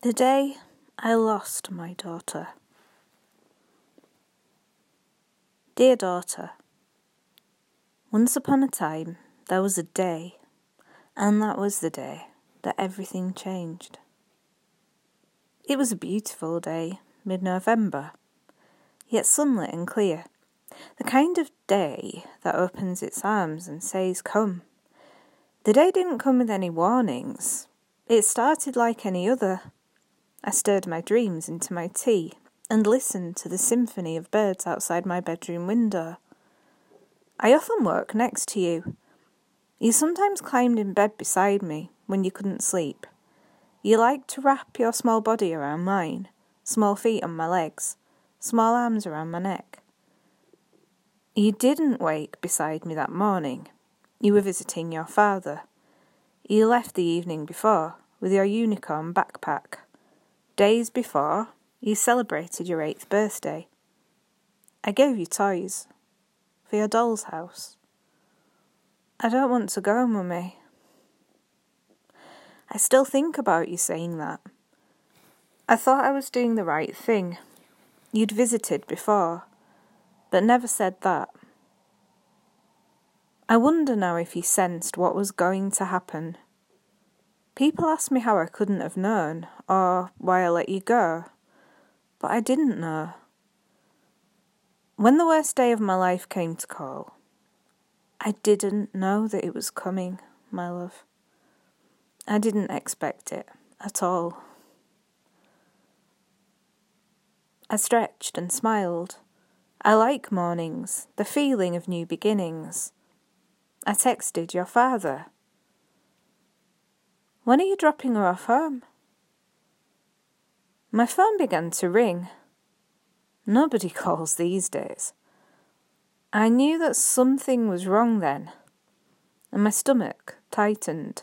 The day I lost my daughter. Dear daughter, once upon a time there was a day, and that was the day that everything changed. It was a beautiful day, mid November, yet sunlit and clear, the kind of day that opens its arms and says, Come. The day didn't come with any warnings, it started like any other I stirred my dreams into my tea and listened to the symphony of birds outside my bedroom window. I often woke next to you. You sometimes climbed in bed beside me when you couldn't sleep. You liked to wrap your small body around mine, small feet on my legs, small arms around my neck. You didn't wake beside me that morning. You were visiting your father. You left the evening before with your unicorn backpack. Days before, you celebrated your eighth birthday. I gave you toys for your doll's house. I don't want to go, Mummy. I still think about you saying that. I thought I was doing the right thing. You'd visited before, but never said that. I wonder now if you sensed what was going to happen. People ask me how I couldn't have known, or why I let you go, but I didn't know. When the worst day of my life came to call, I didn't know that it was coming, my love. I didn't expect it at all. I stretched and smiled. I like mornings, the feeling of new beginnings. I texted your father. When are you dropping her off home? My phone began to ring. Nobody calls these days. I knew that something was wrong then, and my stomach tightened.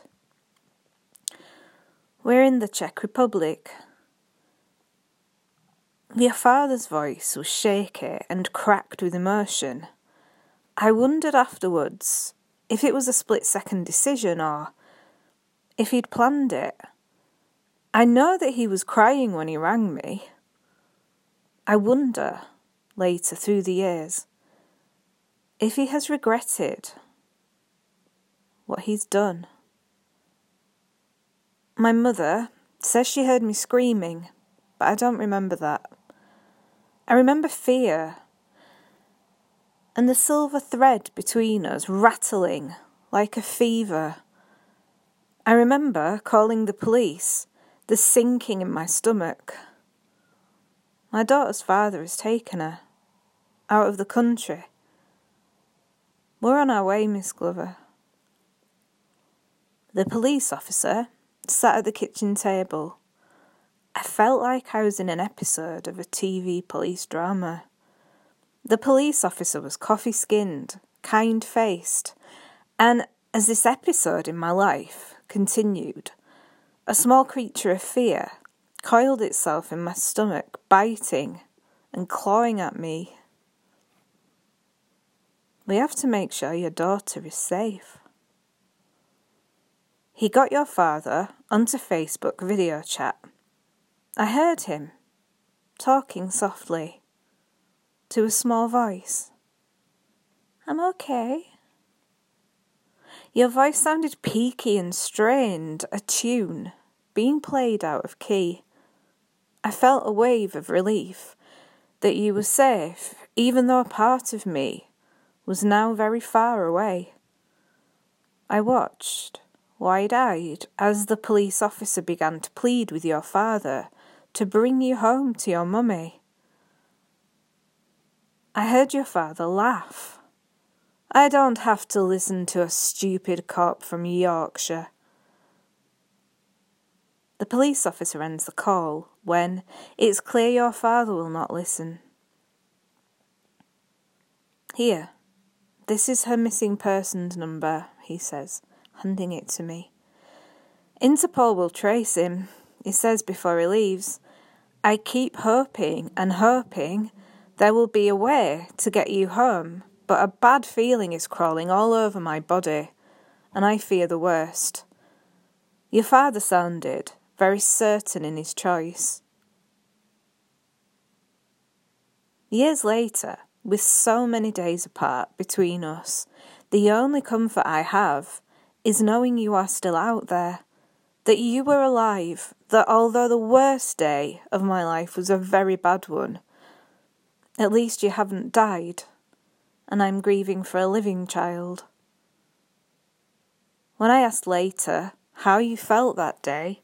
We're in the Czech Republic. Your father's voice was shaky and cracked with emotion. I wondered afterwards if it was a split second decision or if he'd planned it. I know that he was crying when he rang me. I wonder, later through the years, if he has regretted what he's done. My mother says she heard me screaming, but I don't remember that. I remember fear and the silver thread between us rattling like a fever. I remember calling the police, the sinking in my stomach. My daughter's father has taken her out of the country. We're on our way, Miss Glover. The police officer sat at the kitchen table. I felt like I was in an episode of a TV police drama. The police officer was coffee skinned, kind faced, and as this episode in my life continued. A small creature of fear coiled itself in my stomach, biting and clawing at me. We have to make sure your daughter is safe. He got your father onto Facebook video chat. I heard him talking softly to a small voice. I'm okay. Your voice sounded peaky and strained, a tune being played out of key. I felt a wave of relief that you were safe, even though a part of me was now very far away. I watched, wide eyed, as the police officer began to plead with your father to bring you home to your mummy. I heard your father laugh I don't have to listen to a stupid cop from Yorkshire. The police officer ends the call when it's clear your father will not listen. Here, this is her missing persons number, he says, handing it to me. Interpol will trace him, he says before he leaves. I keep hoping and hoping there will be a way to get you home but a bad feeling is crawling all over my body, and I fear the worst. Your father sounded very certain in his choice. Years later, with so many days apart between us, the only comfort I have is knowing you are still out there, that you were alive, that although the worst day of my life was a very bad one, at least you haven't died, and I'm grieving for a living child. When I asked later how you felt that day,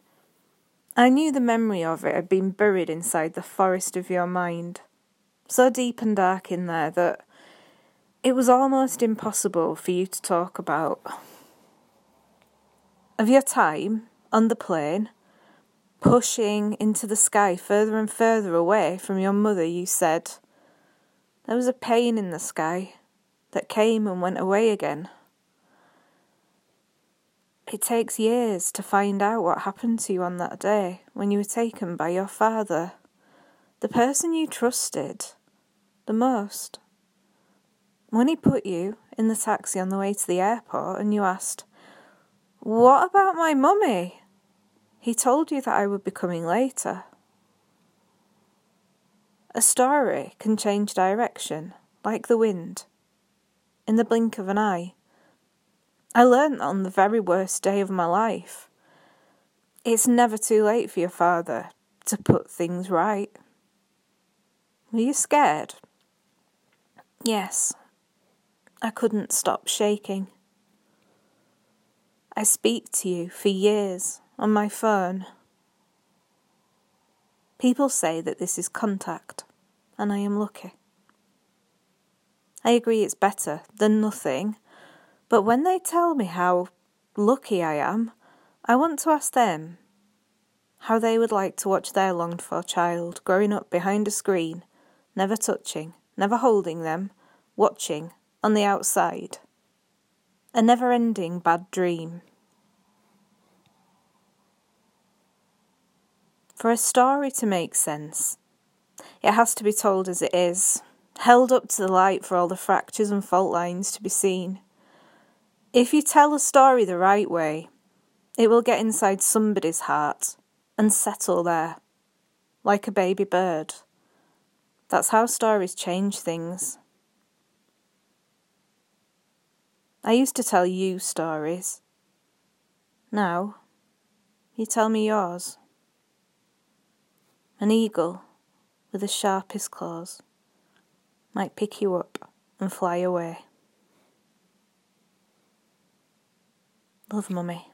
I knew the memory of it had been buried inside the forest of your mind, so deep and dark in there that it was almost impossible for you to talk about. Of your time on the plane, pushing into the sky further and further away from your mother, you said, There was a pain in the sky that came and went away again. It takes years to find out what happened to you on that day when you were taken by your father, the person you trusted the most. When he put you in the taxi on the way to the airport and you asked, What about my mummy? He told you that I would be coming later. A story can change direction, like the wind, in the blink of an eye. I learned that on the very worst day of my life. It's never too late for your father to put things right. Were you scared? Yes, I couldn't stop shaking. I speak to you for years on my phone. People say that this is contact, and I am lucky. I agree it's better than nothing, but when they tell me how lucky I am, I want to ask them how they would like to watch their longed for child growing up behind a screen, never touching, never holding them, watching on the outside. A never ending bad dream. For a story to make sense, it has to be told as it is, held up to the light for all the fractures and fault lines to be seen. If you tell a story the right way, it will get inside somebody's heart and settle there, like a baby bird. That's how stories change things. I used to tell you stories. Now, you tell me yours. An eagle with the sharpest claws might pick you up and fly away. Love, Mummy.